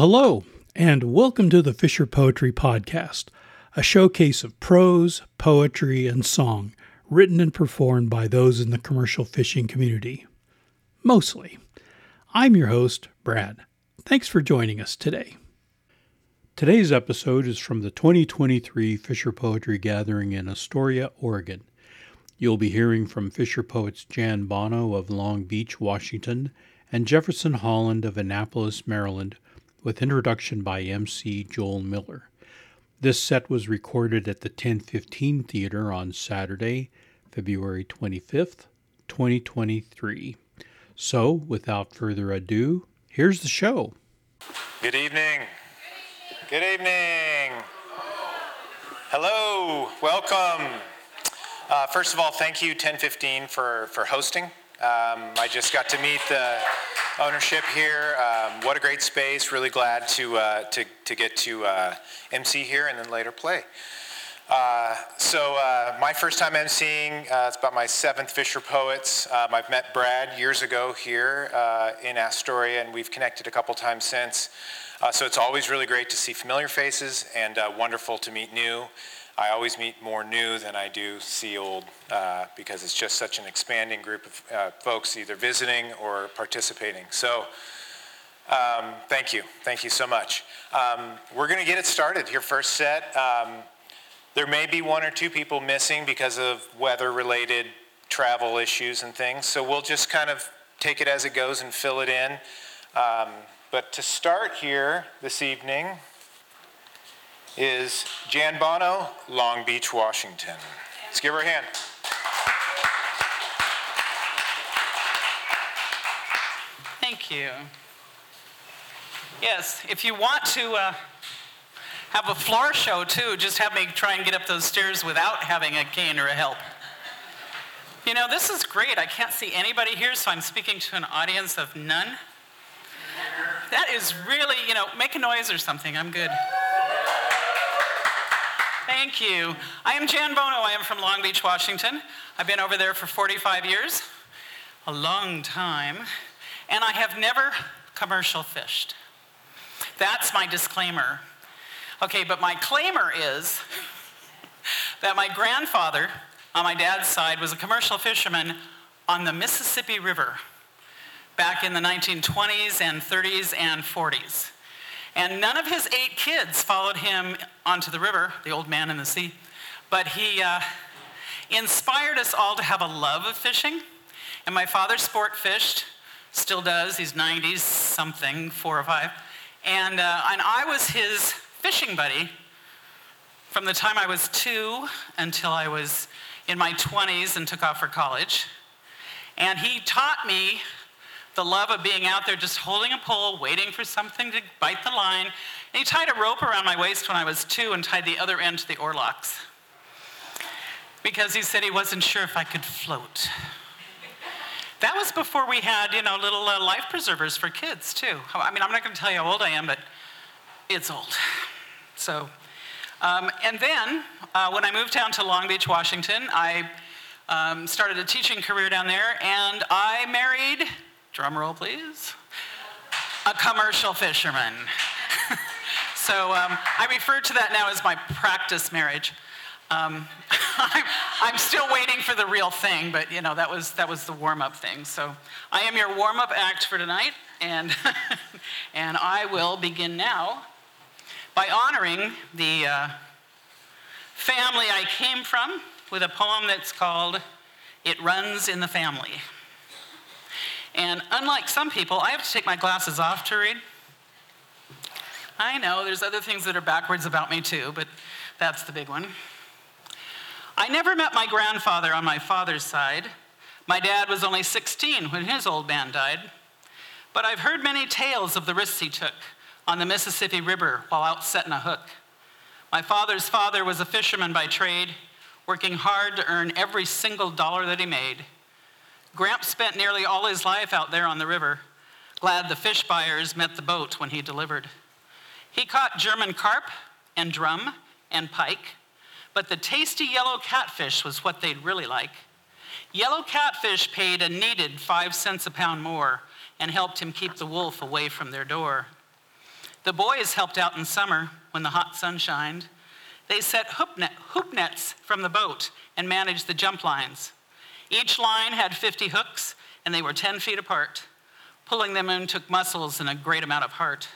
Hello, and welcome to the Fisher Poetry Podcast, a showcase of prose, poetry, and song written and performed by those in the commercial fishing community. Mostly. I'm your host, Brad. Thanks for joining us today. Today's episode is from the 2023 Fisher Poetry Gathering in Astoria, Oregon. You'll be hearing from Fisher poets Jan Bono of Long Beach, Washington, and Jefferson Holland of Annapolis, Maryland, with introduction by MC Joel Miller. This set was recorded at the 1015 Theater on Saturday, February 25th, 2023. So, without further ado, here's the show. Good evening. Good evening. Hello. Welcome. Uh, first of all, thank you, 1015, for, for hosting. Um, I just got to meet the ownership here. Um, what a great space. Really glad to, uh, to, to get to uh, MC here and then later play. Uh, so uh, my first time emceeing, uh, it's about my seventh Fisher Poets. Um, I've met Brad years ago here uh, in Astoria, and we've connected a couple times since. So it's always really great to see familiar faces and wonderful to meet new. I always meet more new than I do see old uh, because it's just such an expanding group of uh, folks either visiting or participating. So um, thank you. Thank you so much. Um, we're going to get it started. Your first set. Um, there may be one or two people missing because of weather related travel issues and things. So we'll just kind of take it as it goes and fill it in. Um, but to start here this evening is Jan Bono, Long Beach, Washington. Let's give her a hand. Thank you. Yes, if you want to uh, have a floor show too, just have me try and get up those stairs without having a cane or a help. You know, this is great. I can't see anybody here, so I'm speaking to an audience of none. That is really, you know, make a noise or something. I'm good. Thank you. I am Jan Bono. I am from Long Beach, Washington. I've been over there for 45 years, a long time, and I have never commercial fished. That's my disclaimer. Okay, but my claimer is that my grandfather on my dad's side was a commercial fisherman on the Mississippi River back in the 1920s and 30s and 40s. And none of his eight kids followed him onto the river, the old man in the sea, but he uh, inspired us all to have a love of fishing. And my father sport fished, still does, he's 90s something, four or five. And, uh, and I was his fishing buddy from the time I was two until I was in my 20s and took off for college. And he taught me the love of being out there just holding a pole, waiting for something to bite the line. And he tied a rope around my waist when I was two and tied the other end to the oarlocks because he said he wasn't sure if I could float. That was before we had, you know, little uh, life preservers for kids, too. I mean, I'm not going to tell you how old I am, but it's old. So, um, and then uh, when I moved down to Long Beach, Washington, I um, started a teaching career down there, and I married drum roll please, a commercial fisherman. so um, I refer to that now as my practice marriage. Um, I'm, I'm, still waiting for the real thing, but you know that was that was the warm-up thing. So I am your warm-up act for tonight, and and I will begin now by honoring the uh, family I came from with a poem that's called "It Runs in the Family." And unlike some people, I have to take my glasses off to read. I know there's other things that are backwards about me too, but that's the big one. I never met my grandfather on my father's side. My dad was only 16 when his old man died. But I've heard many tales of the risks he took on the Mississippi River while out setting a hook. My father's father was a fisherman by trade, working hard to earn every single dollar that he made. Gramps spent nearly all his life out there on the river, glad the fish buyers met the boat when he delivered. He caught German carp and drum and pike, but the tasty yellow catfish was what they'd really like. Yellow catfish paid a needed five cents a pound more and helped him keep the wolf away from their door. The boys helped out in summer when the hot sun shined. They set hoop, net, hoop nets from the boat and managed the jump lines. Each line had 50 hooks, and they were 10 feet apart. Pulling them in took muscles and a great amount of heart.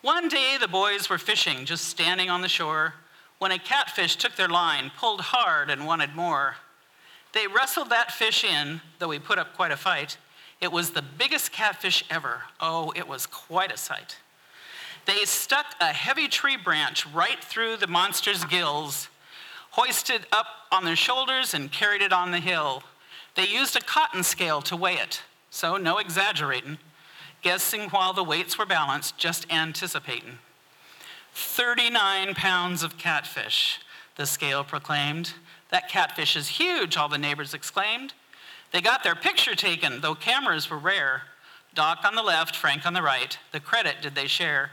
One day, the boys were fishing, just standing on the shore, when a catfish took their line, pulled hard, and wanted more. They wrestled that fish in, though he put up quite a fight. It was the biggest catfish ever. Oh, it was quite a sight. They stuck a heavy tree branch right through the monster's gills, hoisted up on their shoulders, and carried it on the hill. They used a cotton scale to weigh it, so no exaggerating, guessing while the weights were balanced, just anticipating. 39 pounds of catfish, the scale proclaimed. That catfish is huge, all the neighbors exclaimed. They got their picture taken, though cameras were rare. Doc on the left, Frank on the right. The credit did they share.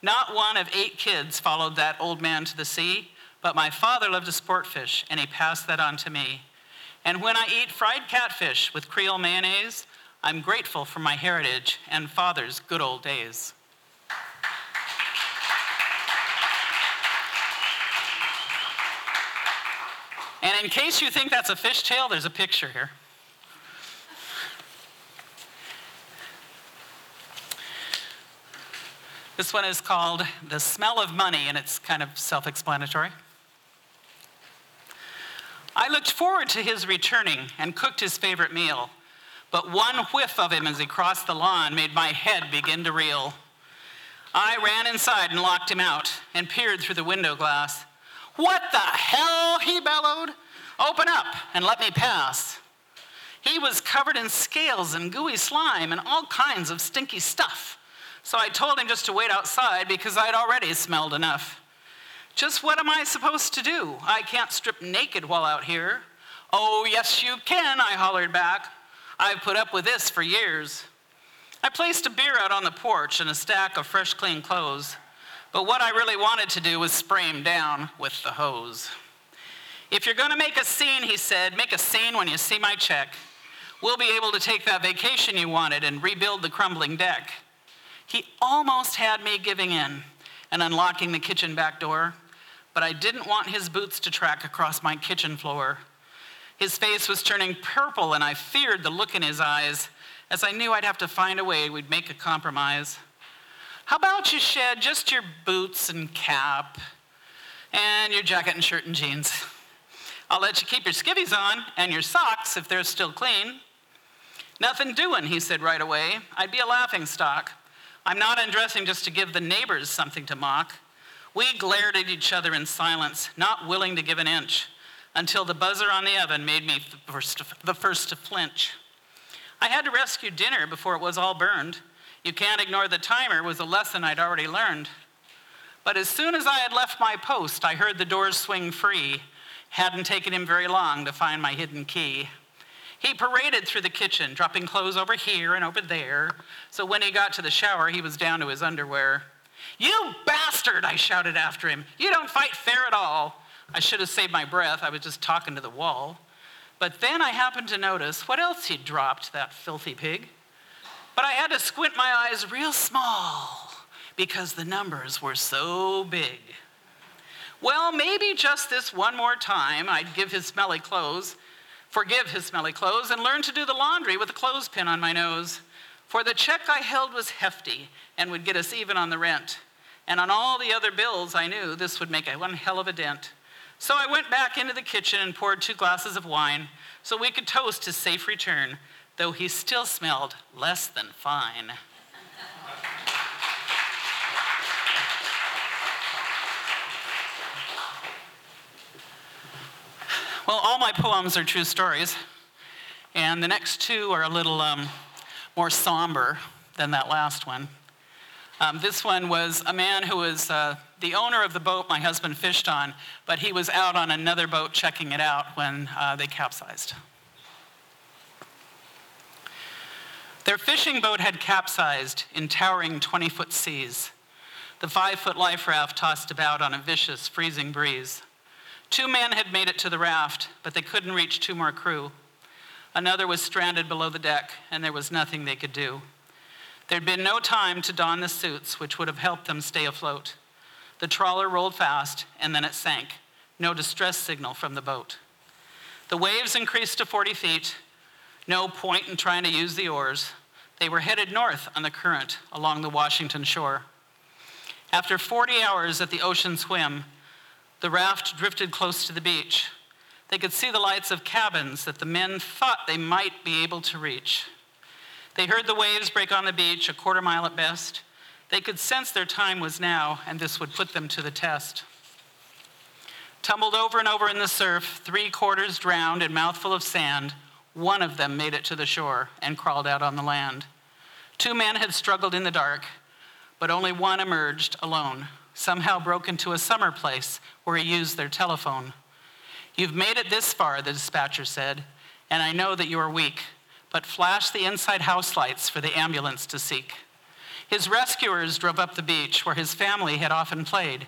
Not one of eight kids followed that old man to the sea, but my father loved to sport fish, and he passed that on to me. And when I eat fried catfish with Creole mayonnaise, I'm grateful for my heritage and father's good old days. And in case you think that's a fishtail, there's a picture here. This one is called The Smell of Money, and it's kind of self explanatory. I looked forward to his returning and cooked his favorite meal, but one whiff of him as he crossed the lawn made my head begin to reel. I ran inside and locked him out and peered through the window glass. What the hell? he bellowed. Open up and let me pass. He was covered in scales and gooey slime and all kinds of stinky stuff. So I told him just to wait outside because I'd already smelled enough. Just what am I supposed to do? I can't strip naked while out here. Oh, yes, you can, I hollered back. I've put up with this for years. I placed a beer out on the porch and a stack of fresh, clean clothes. But what I really wanted to do was spray him down with the hose. If you're going to make a scene, he said, make a scene when you see my check. We'll be able to take that vacation you wanted and rebuild the crumbling deck. He almost had me giving in and unlocking the kitchen back door, but I didn't want his boots to track across my kitchen floor. His face was turning purple, and I feared the look in his eyes, as I knew I'd have to find a way we'd make a compromise. How about you shed just your boots and cap and your jacket and shirt and jeans? I'll let you keep your skivvies on and your socks if they're still clean. Nothing doing, he said right away. I'd be a laughing stock. I'm not undressing just to give the neighbors something to mock. We glared at each other in silence, not willing to give an inch, until the buzzer on the oven made me the first, to, the first to flinch. I had to rescue dinner before it was all burned. You can't ignore the timer was a lesson I'd already learned. But as soon as I had left my post, I heard the doors swing free. Hadn't taken him very long to find my hidden key. He paraded through the kitchen, dropping clothes over here and over there. So when he got to the shower, he was down to his underwear. You bastard, I shouted after him. You don't fight fair at all. I should have saved my breath. I was just talking to the wall. But then I happened to notice what else he'd dropped, that filthy pig. But I had to squint my eyes real small because the numbers were so big. Well, maybe just this one more time I'd give his smelly clothes, forgive his smelly clothes, and learn to do the laundry with a clothespin on my nose. For the check I held was hefty and would get us even on the rent. And on all the other bills, I knew this would make a one hell of a dent. So I went back into the kitchen and poured two glasses of wine so we could toast his safe return though he still smelled less than fine. well, all my poems are true stories, and the next two are a little um, more somber than that last one. Um, this one was a man who was uh, the owner of the boat my husband fished on, but he was out on another boat checking it out when uh, they capsized. Their fishing boat had capsized in towering 20 foot seas. The five foot life raft tossed about on a vicious, freezing breeze. Two men had made it to the raft, but they couldn't reach two more crew. Another was stranded below the deck, and there was nothing they could do. There'd been no time to don the suits which would have helped them stay afloat. The trawler rolled fast, and then it sank. No distress signal from the boat. The waves increased to 40 feet. No point in trying to use the oars. They were headed north on the current along the Washington shore. After 40 hours at the ocean swim, the raft drifted close to the beach. They could see the lights of cabins that the men thought they might be able to reach. They heard the waves break on the beach, a quarter mile at best. They could sense their time was now, and this would put them to the test. Tumbled over and over in the surf, three quarters drowned and mouthful of sand, one of them made it to the shore and crawled out on the land. Two men had struggled in the dark, but only one emerged alone, somehow broke into a summer place where he used their telephone. You've made it this far, the dispatcher said, and I know that you are weak, but flash the inside house lights for the ambulance to seek. His rescuers drove up the beach where his family had often played.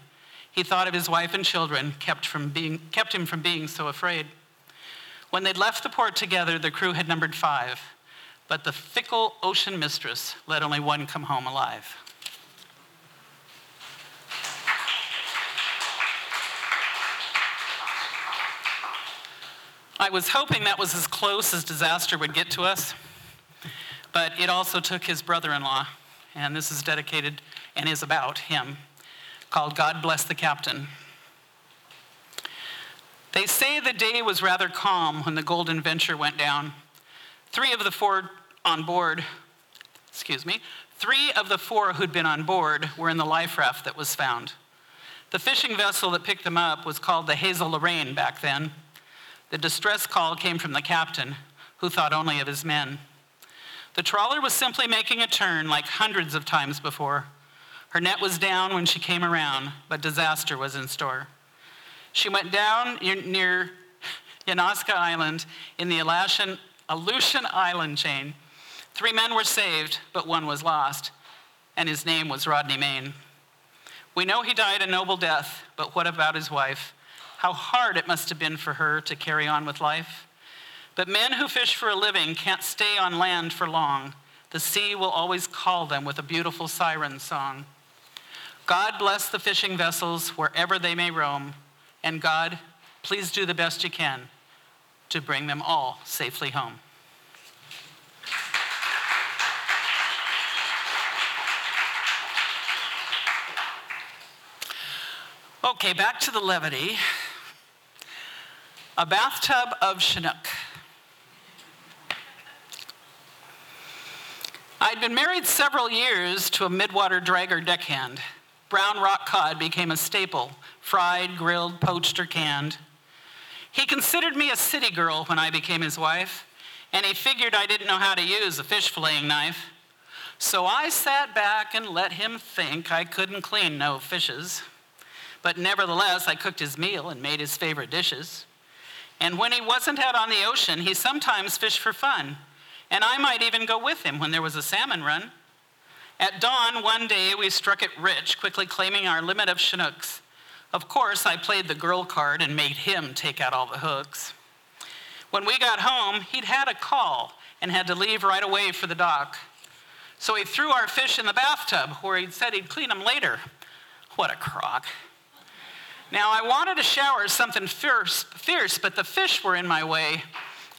He thought of his wife and children, kept, from being, kept him from being so afraid. When they'd left the port together, the crew had numbered five, but the fickle ocean mistress let only one come home alive. I was hoping that was as close as disaster would get to us, but it also took his brother in law, and this is dedicated and is about him, called God Bless the Captain. They say the day was rather calm when the Golden Venture went down. Three of the four on board, excuse me, three of the four who'd been on board were in the life raft that was found. The fishing vessel that picked them up was called the Hazel Lorraine back then. The distress call came from the captain, who thought only of his men. The trawler was simply making a turn like hundreds of times before. Her net was down when she came around, but disaster was in store. She went down near Unalaska Island in the Aleutian, Aleutian Island chain. Three men were saved, but one was lost, and his name was Rodney Mayne. We know he died a noble death, but what about his wife? How hard it must have been for her to carry on with life. But men who fish for a living can't stay on land for long. The sea will always call them with a beautiful siren song. God bless the fishing vessels wherever they may roam. And God, please do the best you can to bring them all safely home. Okay, back to the levity. A bathtub of Chinook. I'd been married several years to a midwater dragger deckhand. Brown rock cod became a staple fried, grilled, poached, or canned. He considered me a city girl when I became his wife, and he figured I didn't know how to use a fish filleting knife. So I sat back and let him think I couldn't clean no fishes. But nevertheless, I cooked his meal and made his favorite dishes. And when he wasn't out on the ocean, he sometimes fished for fun. And I might even go with him when there was a salmon run. At dawn one day, we struck it rich, quickly claiming our limit of Chinooks. Of course, I played the girl card and made him take out all the hooks. When we got home, he'd had a call and had to leave right away for the dock. So he threw our fish in the bathtub where he'd said he'd clean them later. What a crock. Now, I wanted to shower something fierce, fierce, but the fish were in my way,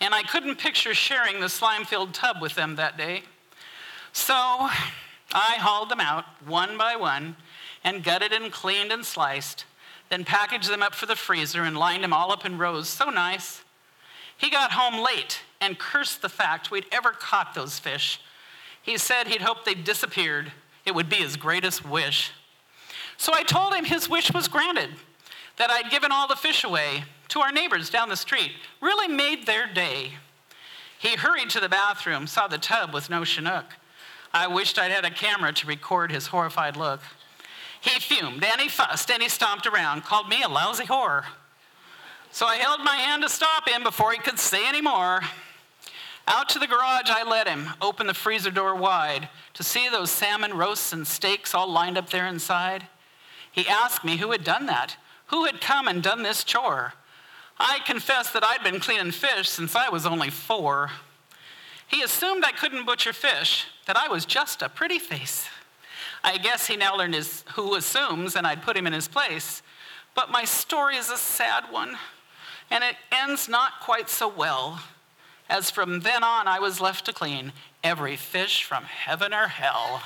and I couldn't picture sharing the slime filled tub with them that day. So I hauled them out one by one and gutted and cleaned and sliced then packaged them up for the freezer and lined them all up in rows. So nice. He got home late and cursed the fact we'd ever caught those fish. He said he'd hoped they'd disappeared. It would be his greatest wish. So I told him his wish was granted, that I'd given all the fish away to our neighbors down the street, really made their day. He hurried to the bathroom, saw the tub with no Chinook. I wished I'd had a camera to record his horrified look. He fumed and he fussed and he stomped around, called me a lousy whore. So I held my hand to stop him before he could say any more. Out to the garage I led him, opened the freezer door wide to see those salmon roasts and steaks all lined up there inside. He asked me who had done that, who had come and done this chore. I confessed that I'd been cleaning fish since I was only four. He assumed I couldn't butcher fish, that I was just a pretty face. I guess he now learned his who assumes and I'd put him in his place. But my story is a sad one, and it ends not quite so well, as from then on I was left to clean every fish from heaven or hell.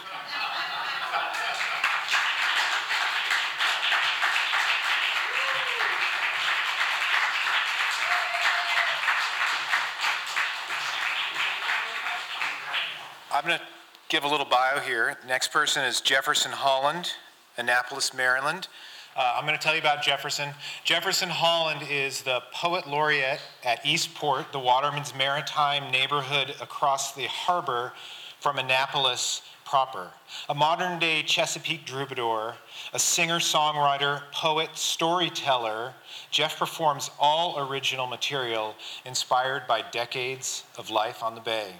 I'm going to give a little bio here. Next person is Jefferson Holland, Annapolis, Maryland. Uh, I'm going to tell you about Jefferson. Jefferson Holland is the poet laureate at Eastport, the Waterman's Maritime neighborhood across the harbor from Annapolis proper. A modern day Chesapeake troubadour, a singer, songwriter, poet, storyteller, Jeff performs all original material inspired by decades of life on the bay.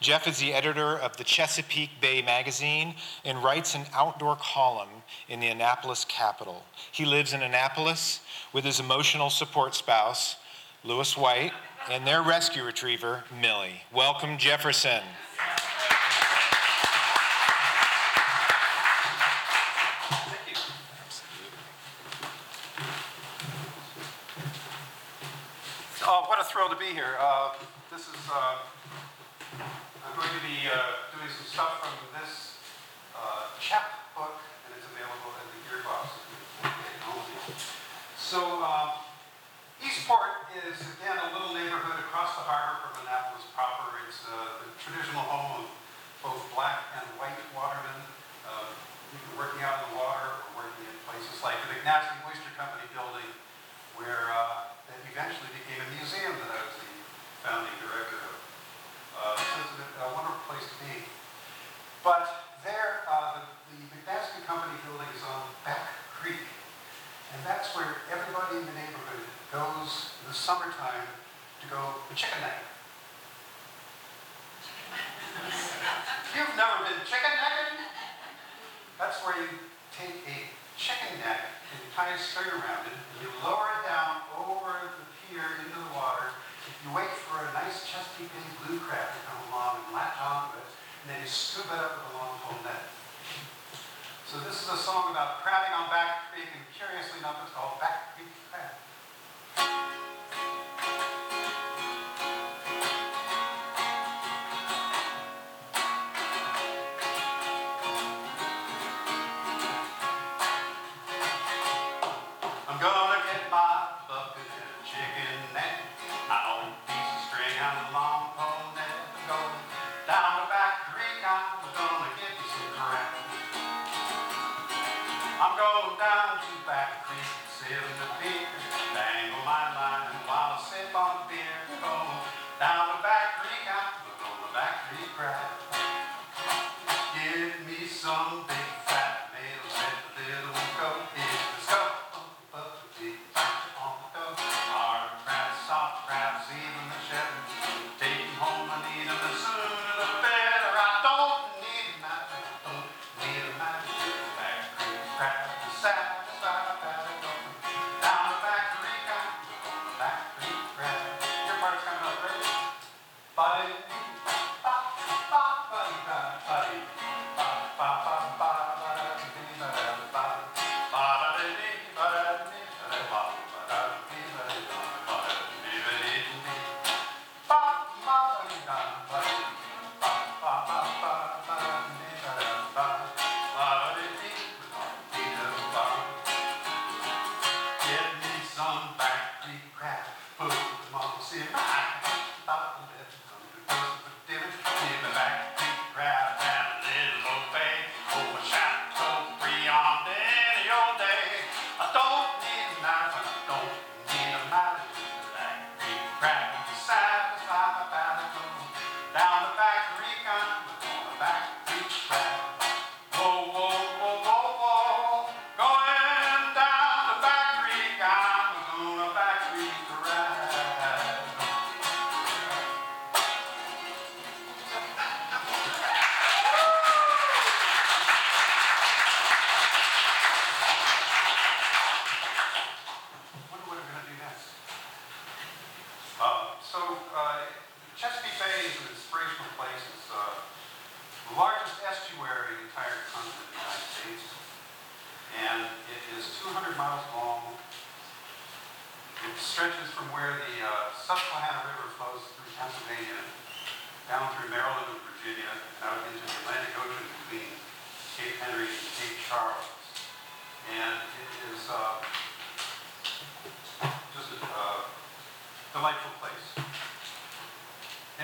Jeff is the editor of the Chesapeake Bay magazine and writes an outdoor column in the Annapolis Capital. He lives in Annapolis with his emotional support spouse, Lewis White, and their rescue retriever, Millie. Welcome, Jefferson. Oh, what a thrill to be here. Uh, this is uh, going to be uh, doing some stuff from this uh, chapbook, and it's available in the gearbox So, uh, Eastport is, again, a little neighborhood across the harbor from Annapolis proper. It's uh, the traditional home of both black and white watermen, uh, working out in the water or working in places like the McNasby Oyster Company building, where uh, that eventually became a museum that I was the founding director of. Uh, so it's a, a, wonderful place to be. But there, uh, the, the McNasby Company building is on Back Creek. And that's where everybody in the neighborhood goes in the summertime to go to chicken neck. You've never been chicken necking? That's where you take a chicken neck and you tie a string around it and you lower it down over the pier into the water you wait for a nice Chesapeake Bay blue crab to come along and latch it, and then you scoop it up with a long pole net. So this is a song about crabbing on Back and curiously enough, it's called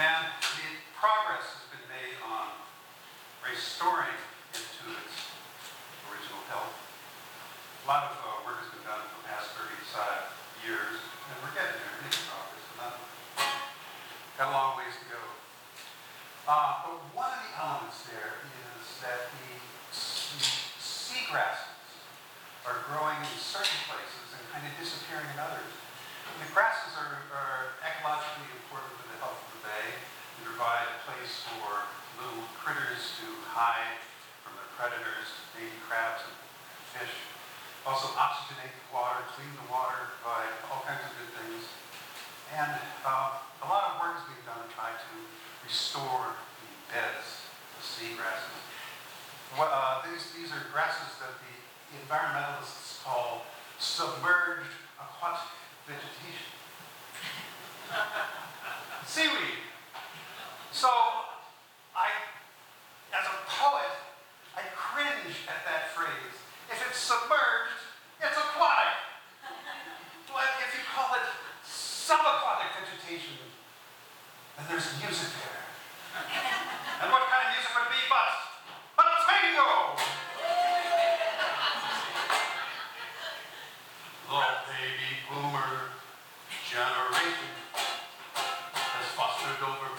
And the progress has been made on restoring it to its original health. A lot of hide from their predators, baby crabs and fish. Also oxygenate the water, clean the water, provide all kinds of good things. And uh, a lot of work is being done to try to restore the beds of seagrasses. What, uh, these, these are grasses that the environmentalists call submerged aquatic vegetation. Seaweed. music there? and what kind of music would it be but but the baby boomer generation has fostered over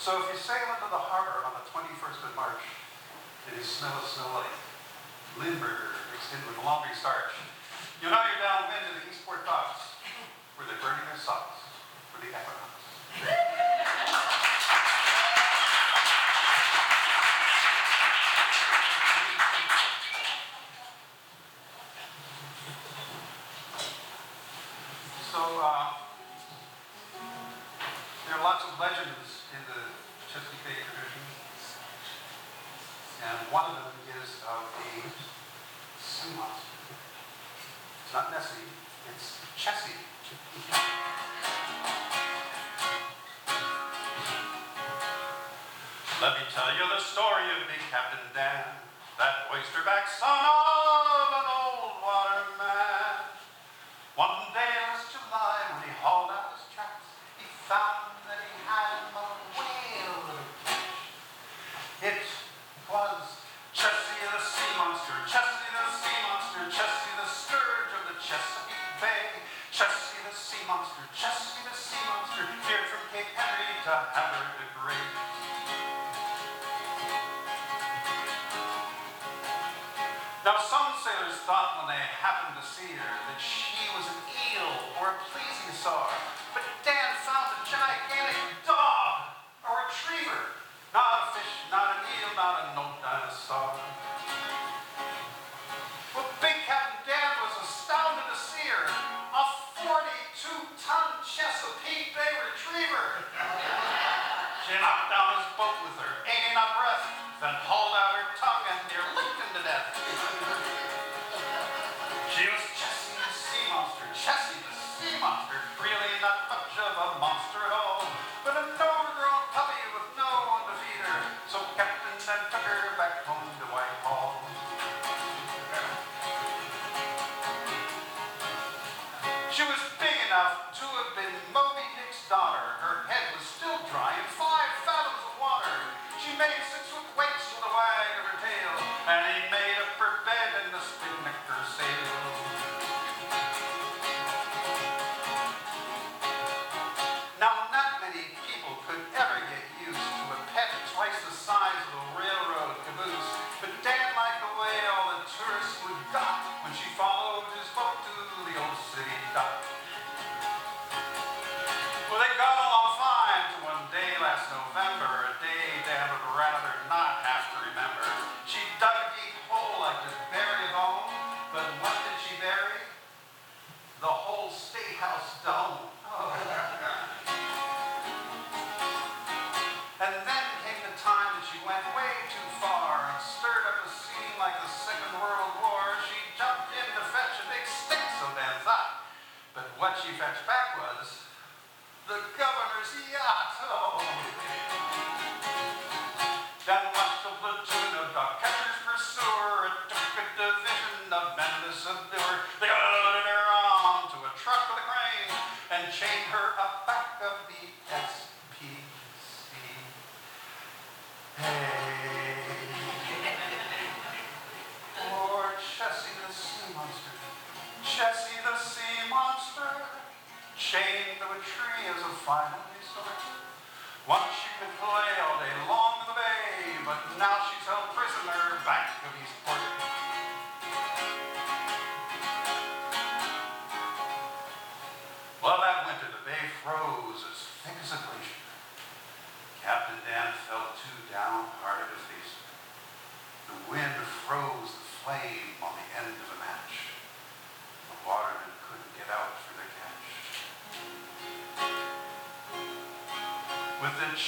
So if you sail into the harbor on the 21st of March it is snow, snow like Limburger mixed in with laundry starch, you know you're downwind in the Eastport docks where they're burning their socks for the equinox. so uh, there are lots of legends and one of them is of a sea monster. It's not Nessie, it's Chessie. Let me tell you the story of Big Captain Dan, that oysterback son of an old waterman. One day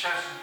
with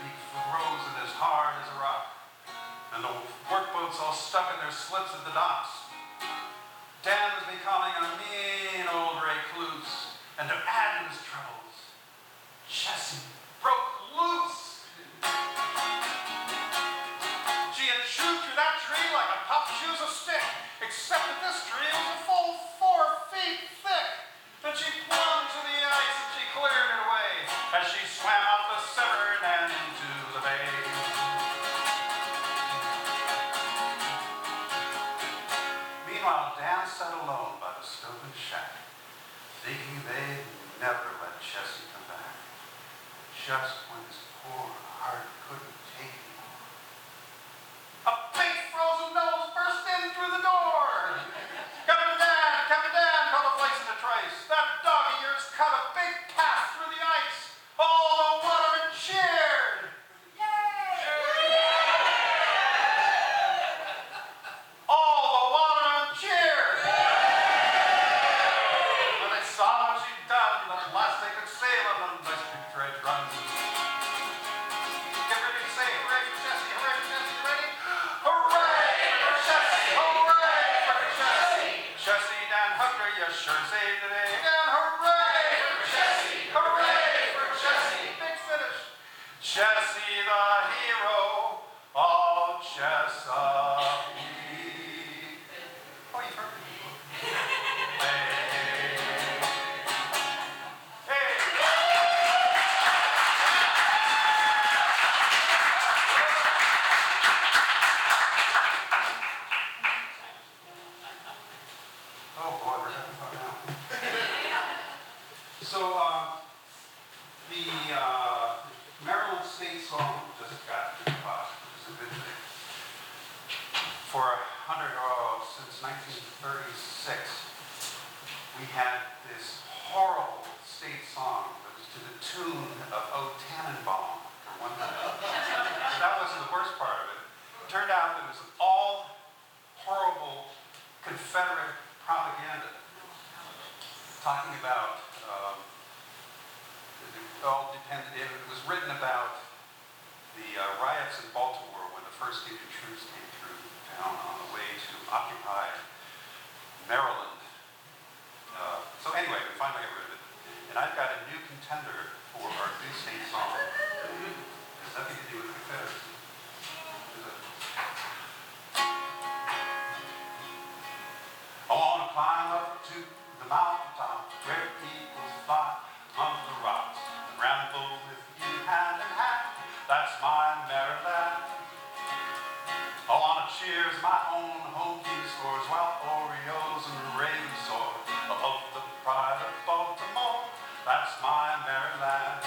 My Maryland.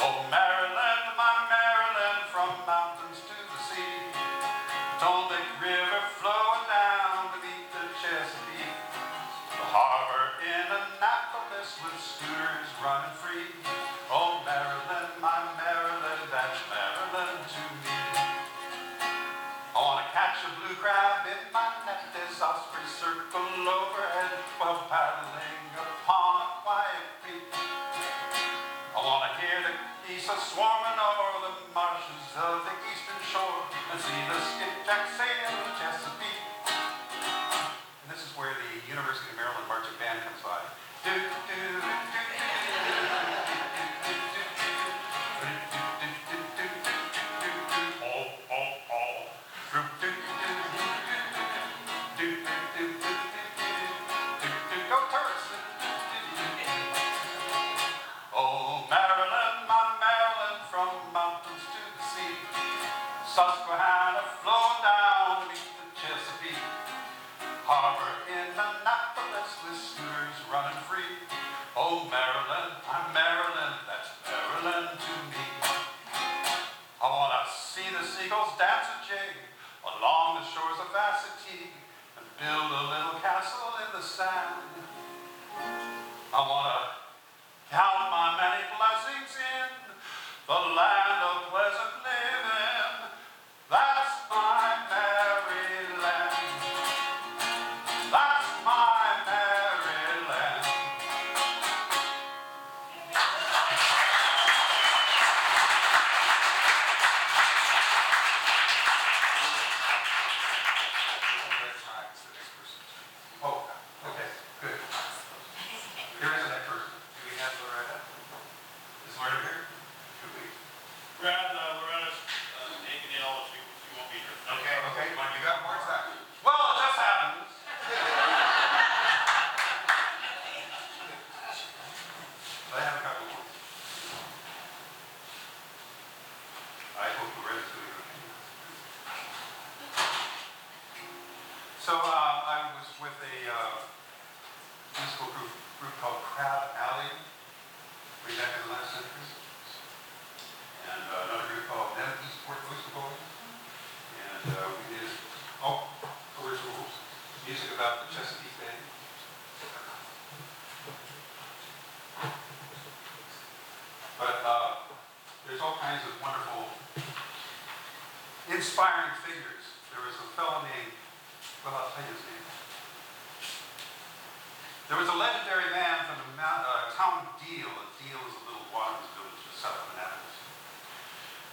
Oh, Maryland, count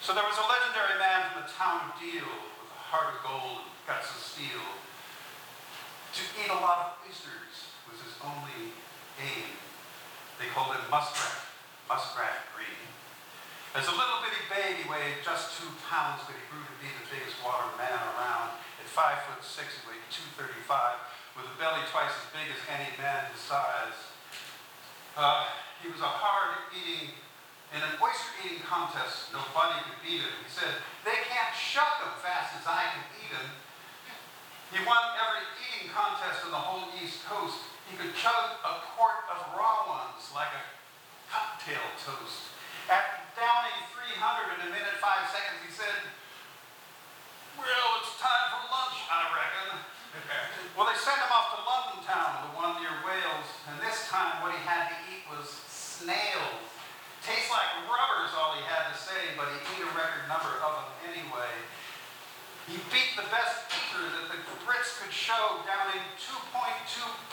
So there was a legendary man from the town of Deal with a heart of gold and guts of steel. To eat a lot of oysters was his only aim. They called him Muskrat, Muskrat Green. As a little bitty baby weighed just two pounds, but he grew to be the biggest water man around. At five foot six, he weighed 235, with a belly twice as big as any man his size. Uh, he was a hard-eating, in an oyster-eating contest, nobody could beat him. He said, they can't shuck them fast as I can eat them. He won every eating contest on the whole East Coast. He could chug a quart of raw ones like a cocktail toast. After downing 300 in a minute, five seconds, he said, well, it's time for lunch, I reckon. well, they sent him off to London town, the one near Wales, and this time what he had to eat was snails. Tastes like rubber is all he had to say, but he ate a record number of them anyway. He beat the best eater that the Brits could show, downing 2.2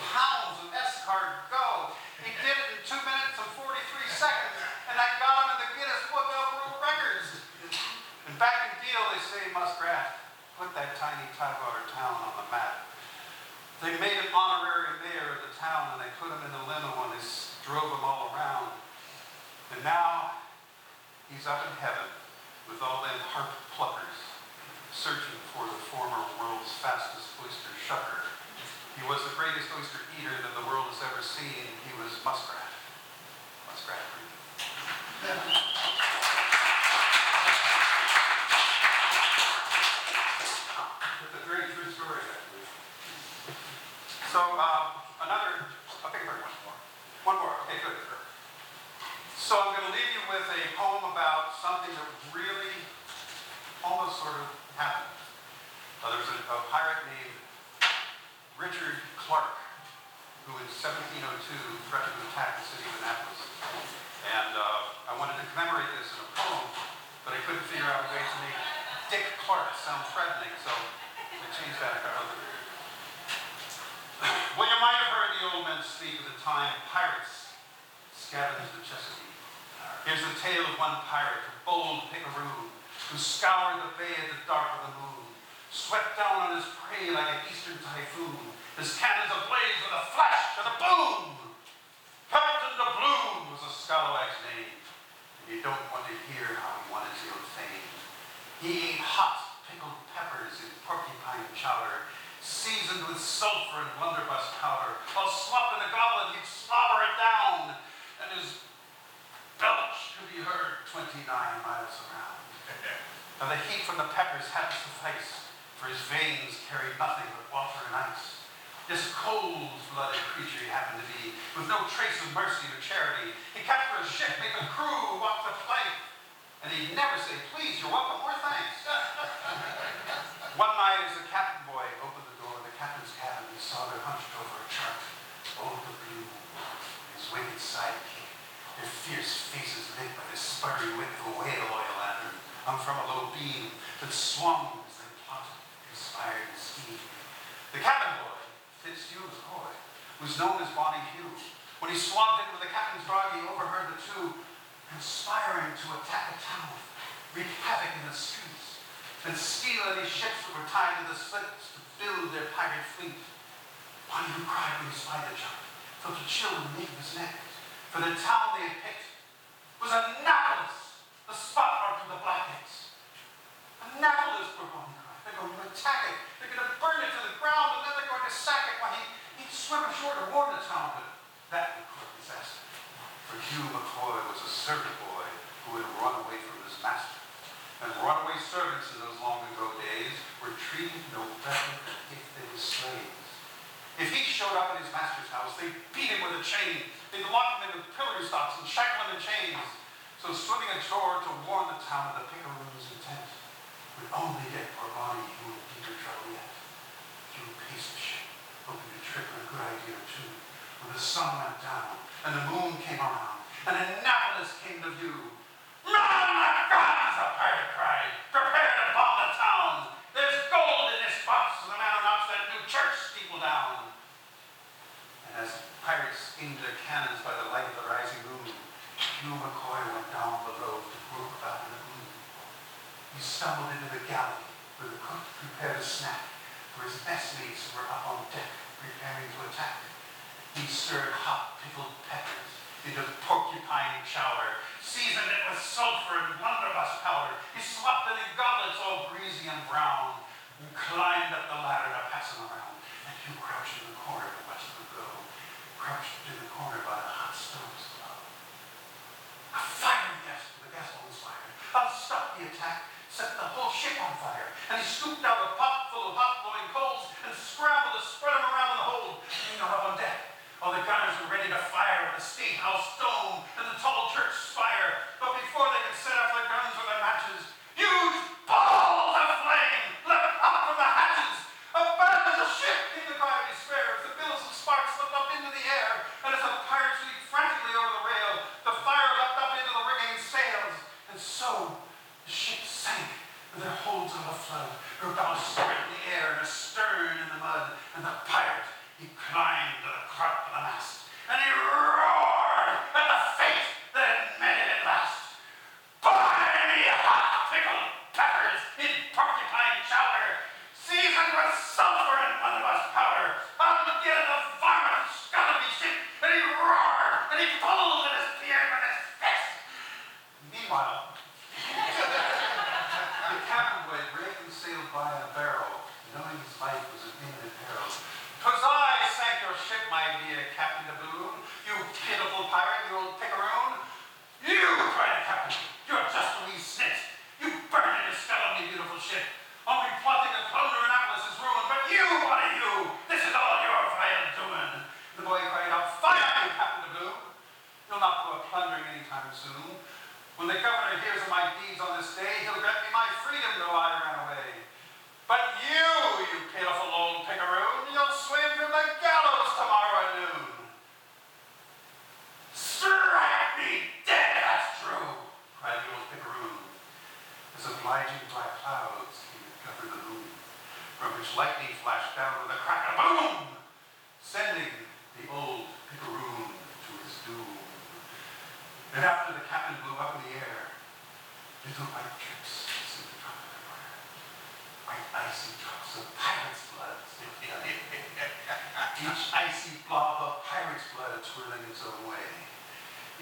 pounds of escargot. He did it in 2 minutes and 43 seconds, and that got him in the Guinness Book of World Records. And back in Deal, they say Muskrat put that tiny Tidewater town on the map. They made him honorary mayor of the town, and they put him in the limo, and they drove him all. And now, he's up in heaven with all them harp pluckers searching for the former world's fastest oyster shucker. He was the greatest oyster eater that the world has ever seen. He was Muskrat. Muskrat. It's a very true story, actually. So, uh, another, I'll pick one more. One more, okay, good. So I'm going to leave you with a poem about something that really almost sort of happened. Uh, there was a, a pirate named Richard Clark, who in 1702 threatened to attack the city of Annapolis. And uh, I wanted to commemorate this in a poem, but I couldn't figure out a way to make Dick Clark sound threatening, so I changed that couple of Well, you might have heard the old men speak of the time pirates scavenged the Chesapeake. Here's the tale of one pirate, a bold pickaroon, who scoured the bay at the dark of the moon, swept down on his prey like an eastern typhoon, his cannons ablaze with a flash and a boom. Captain Doubloon was a scalawag's name, and you don't want to hear how he won his ill fame. He ate hot pickled peppers in porcupine chowder, seasoned with sulfur and blunderbuss powder. While slopped in a goblet, he'd slobber it down, and his belch could be heard 29 miles around. Now the heat from the peppers had to suffice, for his veins carried nothing but water and ice. This cold-blooded creature he happened to be, with no trace of mercy or charity. He kept for his ship, made the crew walk the plank, and he'd never say, please, you're welcome, or thanks. One night as the captain boy opened the door of the captain's cabin, he saw there hunched over a chart, old Doubloon, his wicked sidekick, their fierce faces lit by the spurry wick of a whale hung from a low beam that swung as they plotted, conspired, and. The cabin boy, Fitzhugh McCoy, was known as Bonnie Hugh. When he swabbed with the captain's dog, he overheard the two conspiring to attack a town, wreak havoc in the streets, and steal any ships that were tied to the slips to build their pirate fleet. Bonnie Hugh cried when he spied the junk, felt a chill in the nape of his neck, for the town they had picked was Annapolis, the spot for the blackheads. Bonnie cried. They're going to attack it. They're going to burn it to the ground, and then they're going to sack it. Why, he, he'd swim ashore to warn the town, but that would cause disaster. For Hugh McCoy was a servant boy who had run away from his master. And runaway servants in those long ago days were treated no better than if they were slaves. If he showed up at his master's house, they'd beat him with a chain quartering stocks and shackling in chains. So swimming ashore to warn the town of the pickaroon's intent would only get poor Bonnie into deeper trouble yet. Through pace of ship, hoping to trip on a good idea or two, when the sun went down and the moon came around and Annapolis came to view. Man the guns, a pirate cried. Prepare to bomb the town. There's gold in this box, and the man who knocks that new church steeple down. And as the pirates aimed their cannons by the light of the rising moon, Hugh McCoy went down below to grope about in the gloom. He stumbled into the galley where the cook prepared a snack, for his messmates were up on deck preparing to attack. He stirred hot pickled peppers into porcupine chowder, seasoned it with sulfur and blunderbuss powder. He slopped it in goblets all greasy and brown, and climbed up the ladder to pass them around. And Hugh crouched in the corner to watch them go, crouched in the corner by the hot stoves below. A fire, yes, the gas was fired. I'll stop the attack, set the whole ship on fire. And he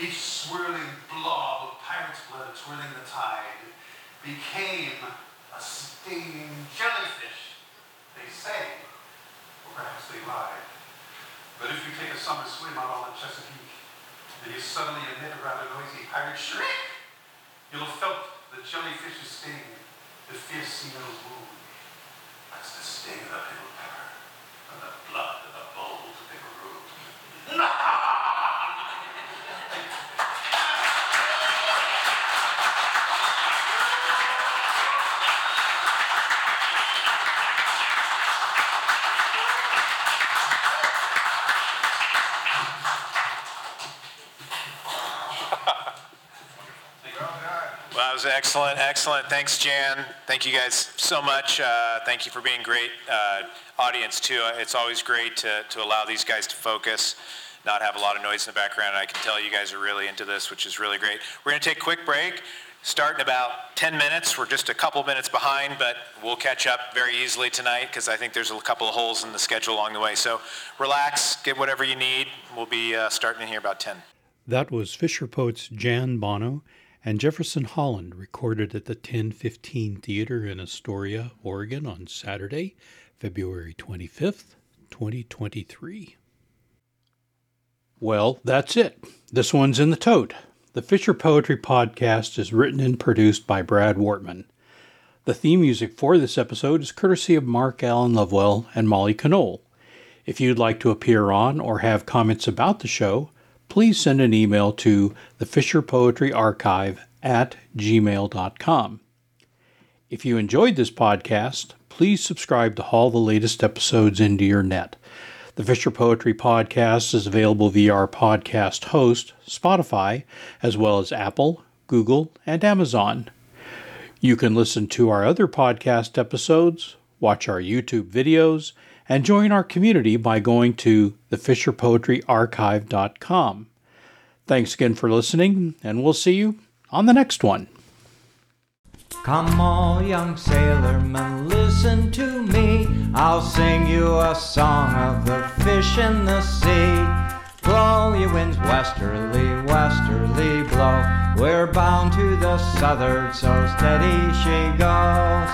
Each swirling blob of pirate's blood twirling the tide became a stinging jellyfish. They say, or perhaps they lied. But if you take a summer swim out on the Chesapeake, and you suddenly emit a rather noisy pirate shriek, you'll have felt the jellyfish's sting, the fierce sea nettle's wound. That's the sting of the pickled pepper, and the blood of the bold pickaroon. Well, was excellent, excellent. Thanks, Jan. Thank you guys so much. Uh, thank you for being great uh, audience too. It's always great to, to allow these guys to focus, not have a lot of noise in the background. I can tell you guys are really into this, which is really great. We're going to take a quick break. Start in about 10 minutes. We're just a couple minutes behind, but we'll catch up very easily tonight because I think there's a couple of holes in the schedule along the way. So relax, get whatever you need. We'll be uh, starting in here about 10. That was FisherPoets Jan Bono and Jefferson Holland recorded at the 1015 Theater in Astoria, Oregon on Saturday, February 25th, 2023. Well, that's it. This one's in the tote. The Fisher Poetry Podcast is written and produced by Brad Wortman. The theme music for this episode is courtesy of Mark Allen Lovewell and Molly Knoll. If you'd like to appear on or have comments about the show, please send an email to the Fisher Poetry Archive at gmail.com. If you enjoyed this podcast, please subscribe to haul the latest episodes into your net. The Fisher Poetry Podcast is available via our podcast host, Spotify, as well as Apple, Google, and Amazon. You can listen to our other podcast episodes, watch our YouTube videos, and join our community by going to thefisherpoetryarchive.com. Thanks again for listening, and we'll see you on the next one. Come all young sailormen, listen to me. I'll sing you a song of the fish in the sea. Blow ye winds westerly, westerly blow. We're bound to the southward, so steady she goes.